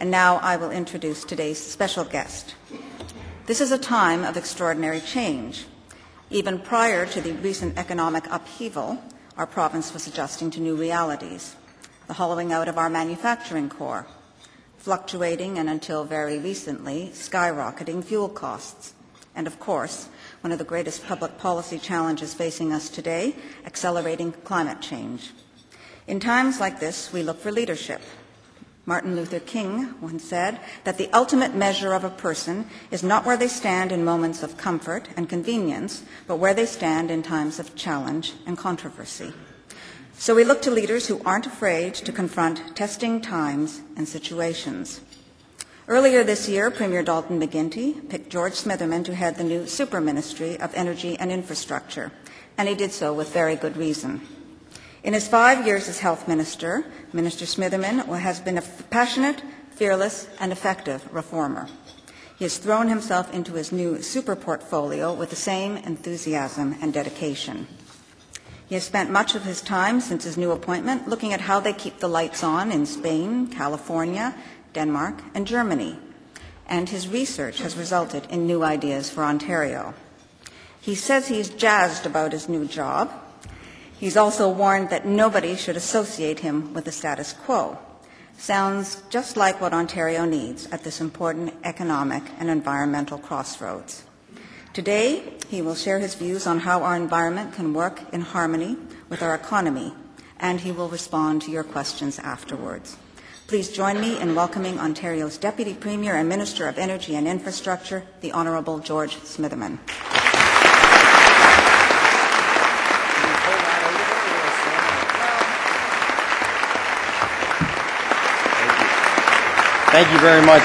And now I will introduce today's special guest. This is a time of extraordinary change. Even prior to the recent economic upheaval, our province was adjusting to new realities. The hollowing out of our manufacturing core, fluctuating and until very recently skyrocketing fuel costs, and of course, one of the greatest public policy challenges facing us today, accelerating climate change. In times like this, we look for leadership. Martin Luther King once said that the ultimate measure of a person is not where they stand in moments of comfort and convenience, but where they stand in times of challenge and controversy. So we look to leaders who aren't afraid to confront testing times and situations. Earlier this year, Premier Dalton McGuinty picked George Smitherman to head the new Super Ministry of Energy and Infrastructure, and he did so with very good reason. In his five years as Health Minister, Minister Smitherman has been a passionate, fearless, and effective reformer. He has thrown himself into his new super portfolio with the same enthusiasm and dedication. He has spent much of his time since his new appointment looking at how they keep the lights on in Spain, California, Denmark, and Germany. And his research has resulted in new ideas for Ontario. He says he's jazzed about his new job. He's also warned that nobody should associate him with the status quo. Sounds just like what Ontario needs at this important economic and environmental crossroads. Today, he will share his views on how our environment can work in harmony with our economy, and he will respond to your questions afterwards. Please join me in welcoming Ontario's Deputy Premier and Minister of Energy and Infrastructure, the Honourable George Smitherman. Thank you very much.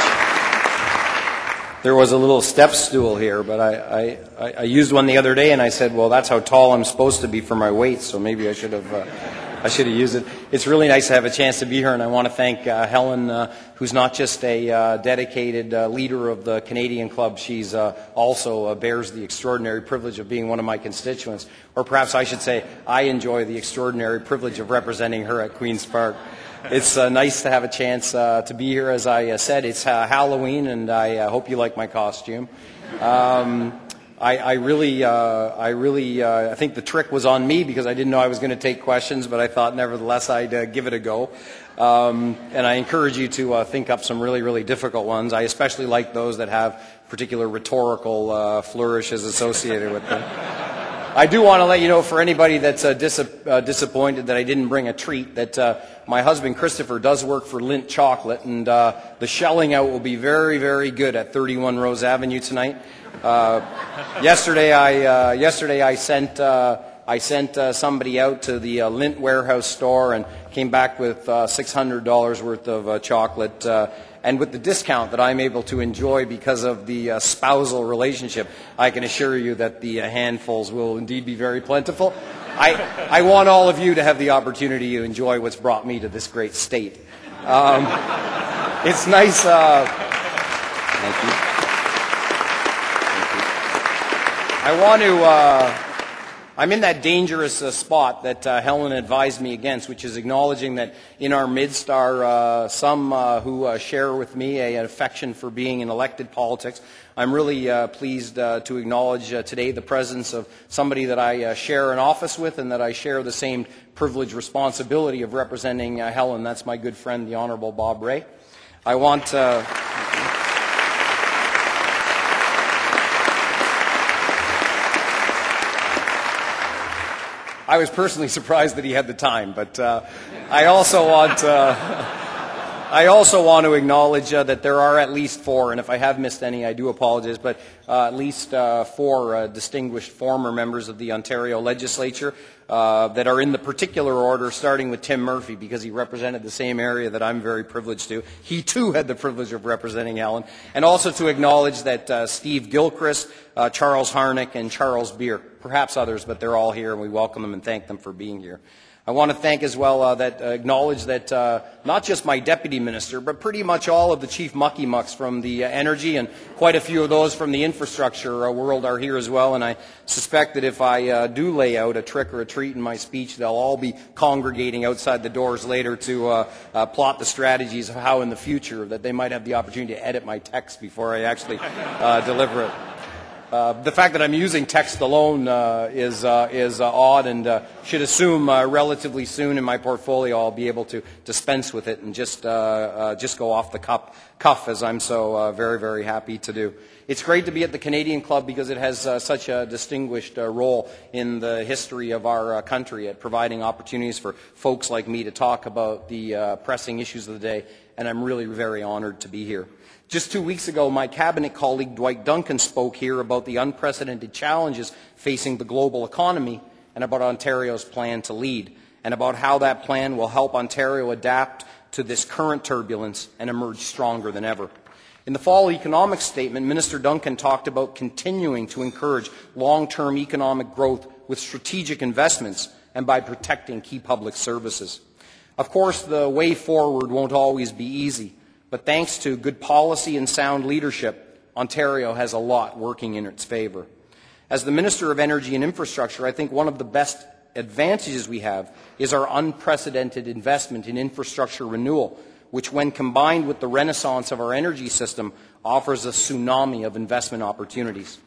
There was a little step stool here, but I, I, I, used one the other day and I said, well, that's how tall I'm supposed to be for my weight, so maybe I should have. Uh, I should have used it. It's really nice to have a chance to be here, and I want to thank uh, Helen, uh, who's not just a uh, dedicated uh, leader of the Canadian Club, she's uh, also uh, bears the extraordinary privilege of being one of my constituents. Or perhaps I should say, I enjoy the extraordinary privilege of representing her at Queen's Park it's uh, nice to have a chance uh, to be here. As I uh, said, it's uh, Halloween, and I uh, hope you like my costume. Um, I, I, really, uh, I really, I think the trick was on me because I didn't know I was going to take questions, but I thought nevertheless I'd give it a go. Um, and I encourage you to think up some really, really difficult ones. I especially like those that have particular rhetorical flourishes associated with them. I do want to let you know for anybody that's uh, dis- uh, disappointed that I didn't bring a treat that uh, my husband Christopher does work for Lindt Chocolate, and uh, the shelling out will be very, very good at 31 Rose Avenue tonight. Uh, yesterday, I uh, yesterday I sent I sent somebody out to the Lindt warehouse store and came back with $600 worth of chocolate and with the discount that I'm able to enjoy because of the uh, spousal relationship, I can assure you that the uh, handfuls will indeed be very plentiful. I, I want all of you to have the opportunity to enjoy what's brought me to this great state. Um, it's nice. Uh, thank you. Thank you. I want to. I'm in that dangerous uh, spot that uh, Helen advised me against, which is acknowledging that in our midst are uh, some uh, who uh, share with me a, an affection for being in elected politics. I'm really uh, pleased to acknowledge today the presence of somebody that I share an office with and that I share the same privileged responsibility of representing Helen. That's my good friend, the Honorable Bob Rae. I want. I was personally surprised that he had the time, but uh, I also want. Uh, I also want to acknowledge uh, that there are at least four, and if I have missed any, I do apologize, but uh, at least uh, four uh, distinguished former members of the Ontario legislature uh, that are in the particular order, starting with Tim Murphy, because he represented the same area that I'm very privileged to. He too had the privilege of representing Allen. And also to acknowledge that uh, Steve Gilchrist, Charles Harnick, and Charles Beer, perhaps others, but they're all here, and we welcome them and thank them for being here. I want to thank as well uh, that uh, acknowledge that uh, not just my deputy minister, but pretty much all of the chief mucky mucks from the uh, energy and quite a few of those from the infrastructure uh, world are here as well. And I suspect that if I uh, do lay out a trick or a treat in my speech, they'll all be congregating outside the doors later to plot the strategies of how in the future that they might have the opportunity to edit my text before I actually deliver it. Uh, the fact that I'm using text alone uh, is, uh, is uh, odd and uh, should assume relatively soon in my portfolio I'll be able to dispense with it and just, just go off the cup, cuff as I'm so very, very happy to do. It's great to be at the Canadian Club because it has such a distinguished role in the history of our country at providing opportunities for folks like me to talk about the pressing issues of the day, and I'm really very honored to be here. Just two weeks ago, my cabinet colleague Dwight Duncan spoke here about the unprecedented challenges facing the global economy and about Ontario's plan to lead, and about how that plan will help Ontario adapt to this current turbulence and emerge stronger than ever. In the fall economic statement, Minister Duncan talked about continuing to encourage long-term economic growth with strategic investments and by protecting key public services. Of course, the way forward won't always be easy, but thanks to good policy and sound leadership, Ontario has a lot working in its favour. As the Minister of Energy and Infrastructure, I think one of the best advantages we have is our unprecedented investment in infrastructure renewal, which, when combined with the renaissance of our energy system, offers a tsunami of investment opportunities.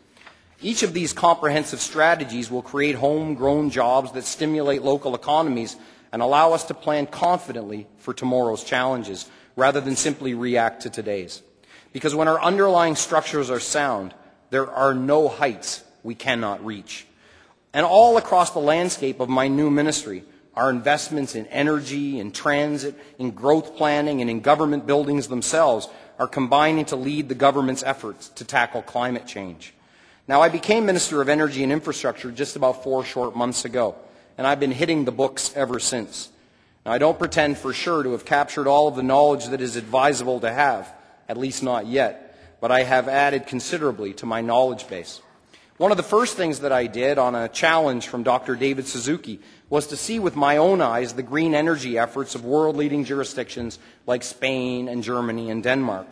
Each of these comprehensive strategies will create homegrown jobs that stimulate local economies and allow us to plan confidently for tomorrow's challenges, rather than simply react to today's. Because when our underlying structures are sound, there are no heights we cannot reach. And all across the landscape of my new ministry, our investments in energy, in transit, in growth planning, and in government buildings themselves are combining to lead the government's efforts to tackle climate change. Now, I became Minister of Energy and Infrastructure just about four short months ago, and I've been hitting the books ever since. Now, I don't pretend for sure to have captured all of the knowledge that is advisable to have, at least not yet, but I have added considerably to my knowledge base. One of the first things that I did on a challenge from Dr. David Suzuki was to see with my own eyes the green energy efforts of world leading jurisdictions like Spain and Germany and Denmark.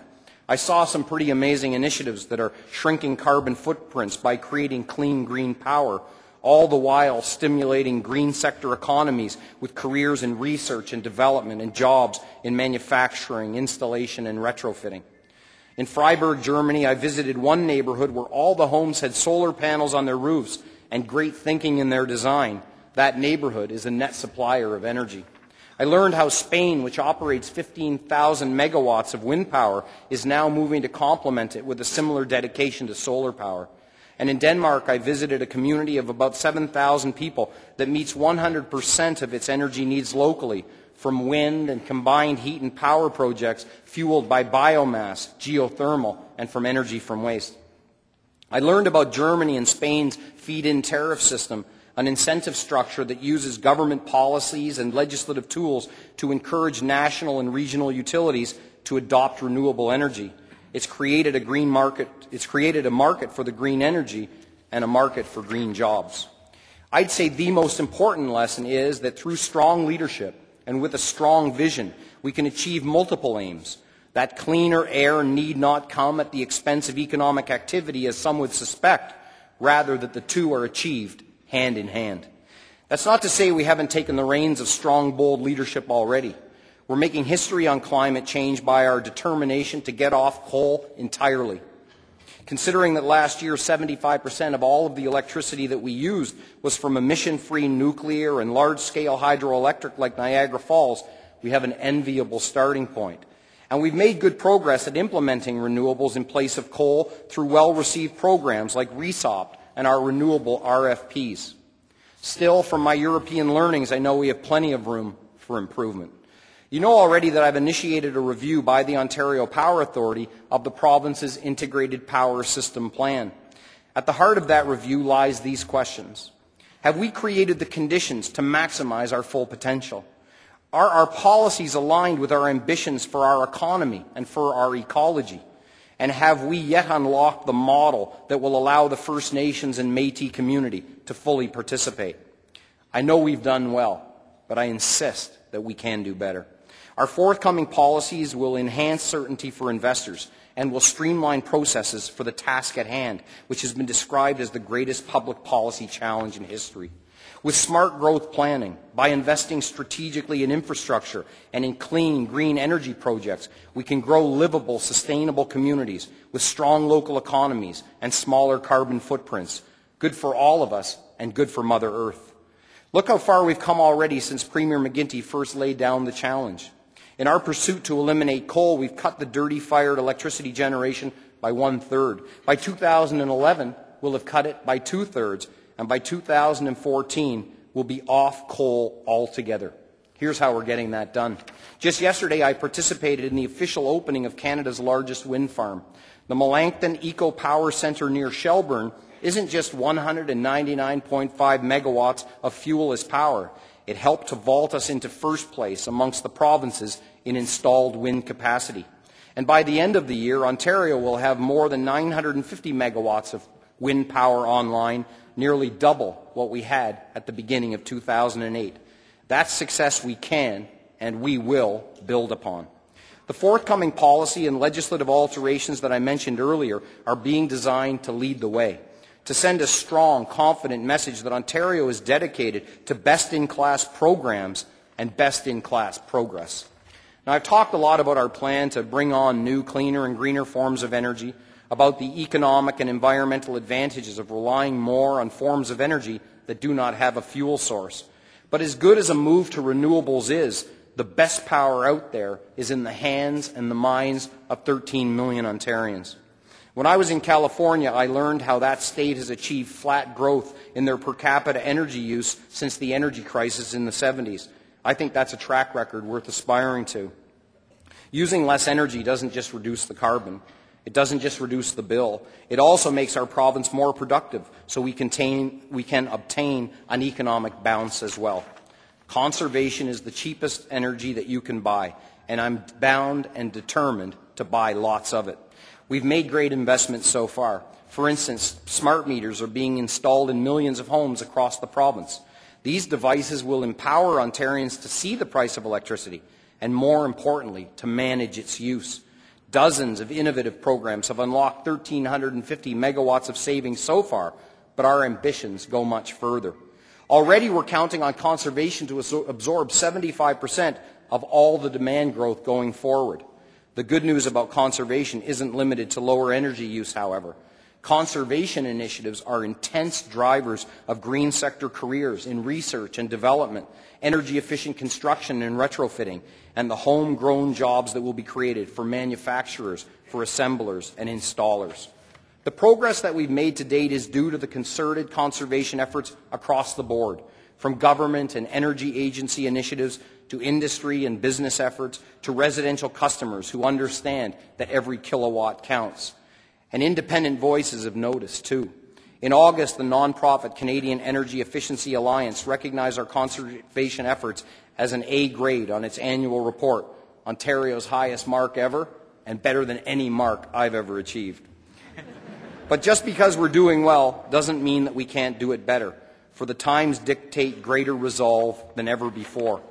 I saw some pretty amazing initiatives that are shrinking carbon footprints by creating clean green power all the while stimulating green sector economies with careers in research and development and jobs in manufacturing, installation, and retrofitting. In Freiburg, Germany, I visited one neighborhood where all the homes had solar panels on their roofs and great thinking in their design. That neighborhood is a net supplier of energy. I learned how Spain, which operates 15,000 megawatts of wind power, is now moving to complement it with a similar dedication to solar power. And in Denmark, I visited a community of about 7,000 people that meets 100% of its energy needs locally from wind and combined heat and power projects fueled by biomass, geothermal, and from energy from waste. I learned about Germany and Spain's feed-in tariff system, an incentive structure that uses government policies and legislative tools to encourage national and regional utilities to adopt renewable energy. It's created a green market. It's created a market for the green energy and a market for green jobs. I'd say the most important lesson is that through strong leadership and with a strong vision, we can achieve multiple aims. That cleaner air need not come at the expense of economic activity, as some would suspect, rather that the two are achieved hand in hand. That's not to say we haven't taken the reins of strong, bold leadership already. We're making history on climate change by our determination to get off coal entirely. Considering that last year 75% of all of the electricity that we used was from emission-free nuclear and large-scale hydroelectric like Niagara Falls, we have an enviable starting point. And we've made good progress at implementing renewables in place of coal through well-received programs like RESOP and our renewable RFPs. Still, from my European learnings, I know we have plenty of room for improvement. You know already that I've initiated a review by the Ontario Power Authority of the province's integrated power system plan. At the heart of that review lies these questions. Have we created the conditions to maximize our full potential? Are our policies aligned with our ambitions for our economy and for our ecology? And have we yet unlocked the model that will allow the First Nations and Métis community to fully participate? I know we've done well. but I insist that we can do better. Our forthcoming policies will enhance certainty for investors and will streamline processes for the task at hand, which has been described as the greatest public policy challenge in history. With smart growth planning, by investing strategically in infrastructure and in clean, green energy projects, we can grow livable, sustainable communities with strong local economies and smaller carbon footprints. Good for all of us and good for Mother Earth. Look how far we've come already since Premier McGuinty first laid down the challenge. In our pursuit to eliminate coal, we've cut the dirty fired electricity generation by one third. By 2011, we'll have cut it by two thirds, and by 2014, we'll be off coal altogether. Here's how we're getting that done. Just yesterday, I participated in the official opening of Canada's largest wind farm. The Melancthon Eco Power Centre near Shelburne isn't just 199.5 megawatts of fuel as power. It helped to vault us into first place amongst the provinces in installed wind capacity. And by the end of the year, Ontario will have more than 950 megawatts of wind power online, nearly double what we had at the beginning of 2008. That success we can and we will build upon. The forthcoming policy and legislative alterations that I mentioned earlier are being designed to lead the way to send a strong, confident message that Ontario is dedicated to best-in-class programs and best-in-class progress. Now, I've talked a lot about our plan to bring on new, cleaner and greener forms of energy, about the economic and environmental advantages of relying more on forms of energy that do not have a fuel source. But as good as a move to renewables is, the best power out there is in the hands and the minds of 13 million Ontarians. When I was in California, I learned how that state has achieved flat growth in their per capita energy use since the energy crisis in the 70s. I think that's a track record worth aspiring to. Using less energy doesn't just reduce the carbon. It doesn't just reduce the bill. It also makes our province more productive so we, contain, we can obtain an economic bounce as well. Conservation is the cheapest energy that you can buy, and I'm bound and determined to buy lots of it. We've made great investments so far. For instance, smart meters are being installed in millions of homes across the province. These devices will empower Ontarians to see the price of electricity and, more importantly, to manage its use. Dozens of innovative programs have unlocked 1,350 megawatts of savings so far, but our ambitions go much further. Already we're counting on conservation to absorb 75% of all the demand growth going forward. The good news about conservation isn't limited to lower energy use, however. Conservation initiatives are intense drivers of green sector careers in research and development, energy efficient construction and retrofitting, and the homegrown jobs that will be created for manufacturers, for assemblers, and installers. The progress that we've made to date is due to the concerted conservation efforts across the board, from government and energy agency initiatives to industry and business efforts, to residential customers who understand that every kilowatt counts. And independent voices have noticed, too. In August, the nonprofit Canadian Energy Efficiency Alliance recognized our conservation efforts as an A grade on its annual report, Ontario's highest mark ever, and better than any mark I've ever achieved. but just because we're doing well doesn't mean that we can't do it better, for the times dictate greater resolve than ever before.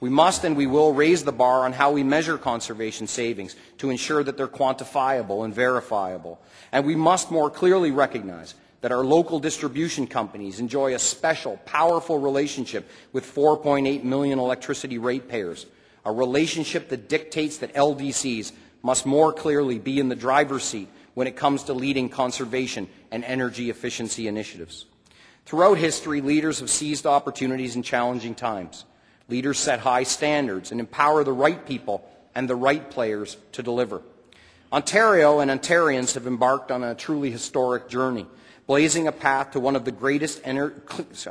We must and we will raise the bar on how we measure conservation savings to ensure that they're quantifiable and verifiable. And we must more clearly recognize that our local distribution companies enjoy a special, powerful relationship with 4.8 million electricity ratepayers, a relationship that dictates that LDCs must more clearly be in the driver's seat when it comes to leading conservation and energy efficiency initiatives. Throughout history, leaders have seized opportunities in challenging times. Leaders set high standards and empower the right people and the right players to deliver. Ontario and Ontarians have embarked on a truly historic journey, blazing a path to one of the greatest, ener-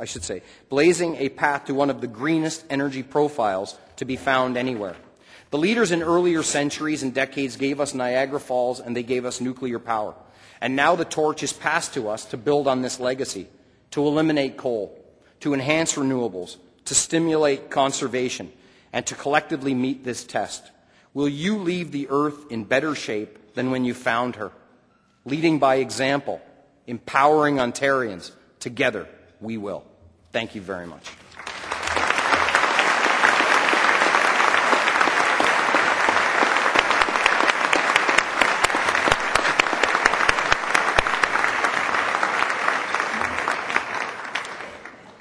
I should say, blazing a path to one of the greenest energy profiles to be found anywhere. The leaders in earlier centuries and decades gave us Niagara Falls and they gave us nuclear power. And now the torch is passed to us to build on this legacy, to eliminate coal, to enhance renewables, to stimulate conservation, and to collectively meet this test? Will you leave the earth in better shape than when you found her? Leading by example, empowering Ontarians. Together, we will. Thank you very much.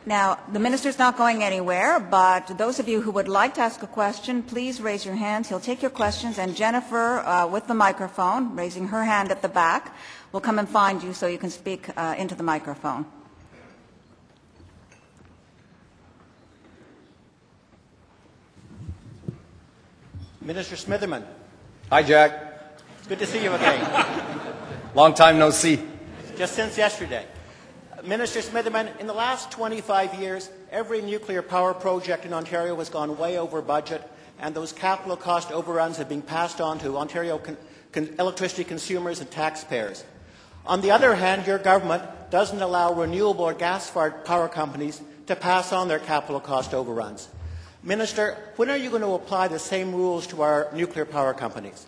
Now, the minister's not going anywhere, but those of you who would like to ask a question, please raise your hands. He'll take your questions, and Jennifer, uh, with the microphone, raising her hand at the back, will come and find you so you can speak uh, into the microphone. Minister Smitherman, Hi, Jack. it's good to see you again, Long time no see. just since yesterday. Minister Smitherman, in the last 25 years, every nuclear power project in Ontario has gone way over budget, and those capital cost overruns have been passed on to Ontario con- con- electricity consumers and taxpayers. On the other hand, your government doesn't allow renewable or gas-fired power companies to pass on their capital cost overruns. Minister, when are you going to apply the same rules to our nuclear power companies?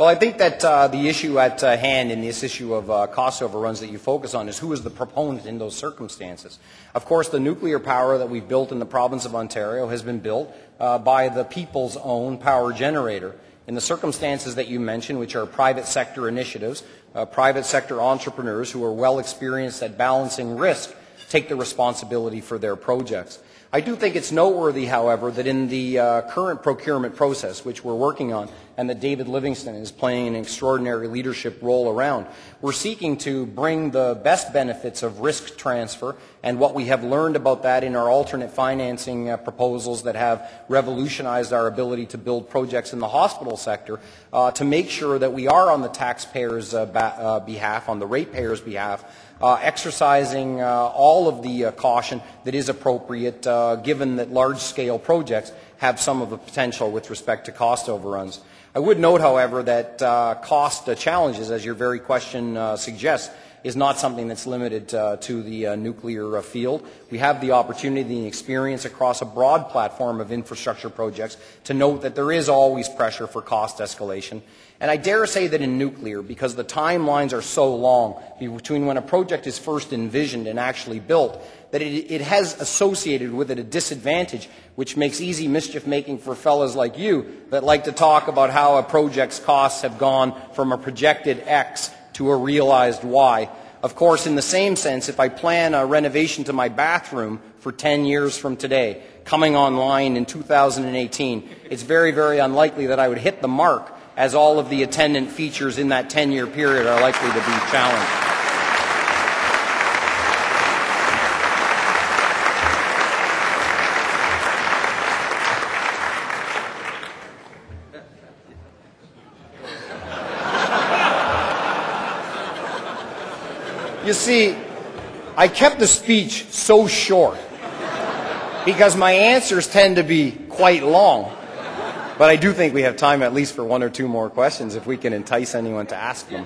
Well, I think that uh, the issue at uh, hand in this issue of uh, cost overruns that you focus on is who is the proponent in those circumstances. Of course, the nuclear power that we've built in the province of Ontario has been built uh, by the people's own power generator. In the circumstances that you mentioned, which are private sector initiatives, uh, private sector entrepreneurs who are well experienced at balancing risk take the responsibility for their projects. I do think it's noteworthy, however, that in the uh, current procurement process, which we're working on, and that David Livingston is playing an extraordinary leadership role around, we're seeking to bring the best benefits of risk transfer and what we have learned about that in our alternate financing uh, proposals that have revolutionized our ability to build projects in the hospital sector uh, to make sure that we are on the taxpayers' uh, uh, behalf, on the ratepayers' behalf, uh, exercising all of the caution that is appropriate uh, given that large-scale projects have some of the potential with respect to cost overruns. I would note, however, that uh, cost uh, challenges, as your very question uh, suggests, is not something that's limited uh, to the uh, nuclear uh, field. We have the opportunity and experience across a broad platform of infrastructure projects to note that there is always pressure for cost escalation. And I dare say that in nuclear, because the timelines are so long between when a project is first envisioned and actually built, that it, it has associated with it a disadvantage which makes easy mischief making for fellows like you that like to talk about how a project's costs have gone from a projected X to a realized Y. Of course, in the same sense, if I plan a renovation to my bathroom for 10 years from today, coming online in 2018, it's very, very unlikely that I would hit the mark as all of the attendant features in that 10 year period are likely to be challenged. You see, I kept the speech so short because my answers tend to be quite long. But I do think we have time at least for one or two more questions if we can entice anyone to ask them.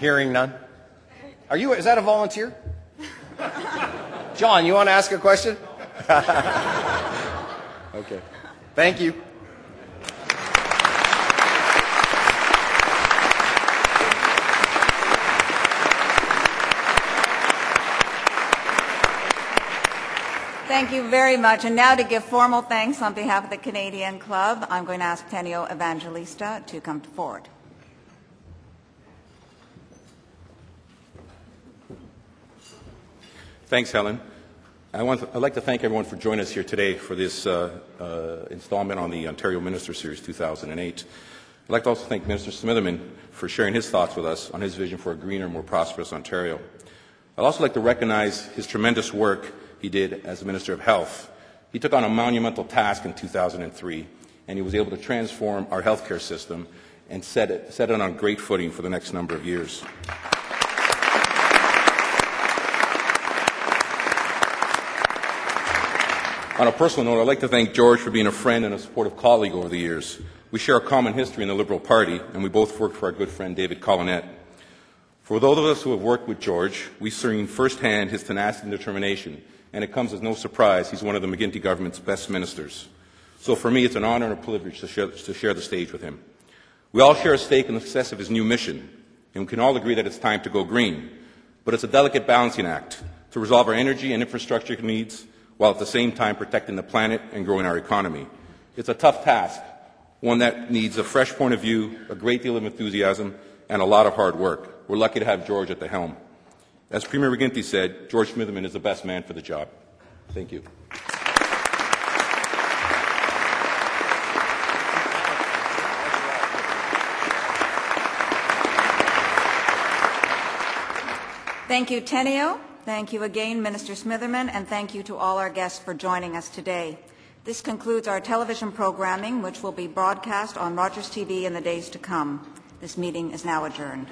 Hearing none. Are you, is that a volunteer? John, you want to ask a question? okay. Thank you. Thank you very much. And now to give formal thanks on behalf of the Canadian Club, I'm going to ask Tenio Evangelista to come forward. Thanks, Helen. I want to, I'd like to thank everyone for joining us here today for this uh, uh, installment on the Ontario Minister Series 2008. I'd like to also thank Minister Smitherman for sharing his thoughts with us on his vision for a greener, more prosperous Ontario. I'd also like to recognize his tremendous work he did as Minister of Health. He took on a monumental task in 2003, and he was able to transform our healthcare system and set it, set it on great footing for the next number of years. On a personal note, I'd like to thank George for being a friend and a supportive colleague over the years. We share a common history in the Liberal Party, and we both worked for our good friend David Collenette. For those of us who have worked with George, we've seen firsthand his tenacity and determination, and it comes as no surprise he's one of the McGuinty government's best ministers. So for me, it's an honor and a privilege to share, to share the stage with him. We all share a stake in the success of his new mission, and we can all agree that it's time to go green. But it's a delicate balancing act to resolve our energy and infrastructure needs while at the same time protecting the planet and growing our economy. It's a tough task, one that needs a fresh point of view, a great deal of enthusiasm, and a lot of hard work. We're lucky to have George at the helm. As Premier McGuinty said, George Smitherman is the best man for the job. Thank you. Thank you, Tenio. Thank you again, Minister Smitherman, and thank you to all our guests for joining us today. This concludes our television programming, which will be broadcast on Rogers TV in the days to come. This meeting is now adjourned.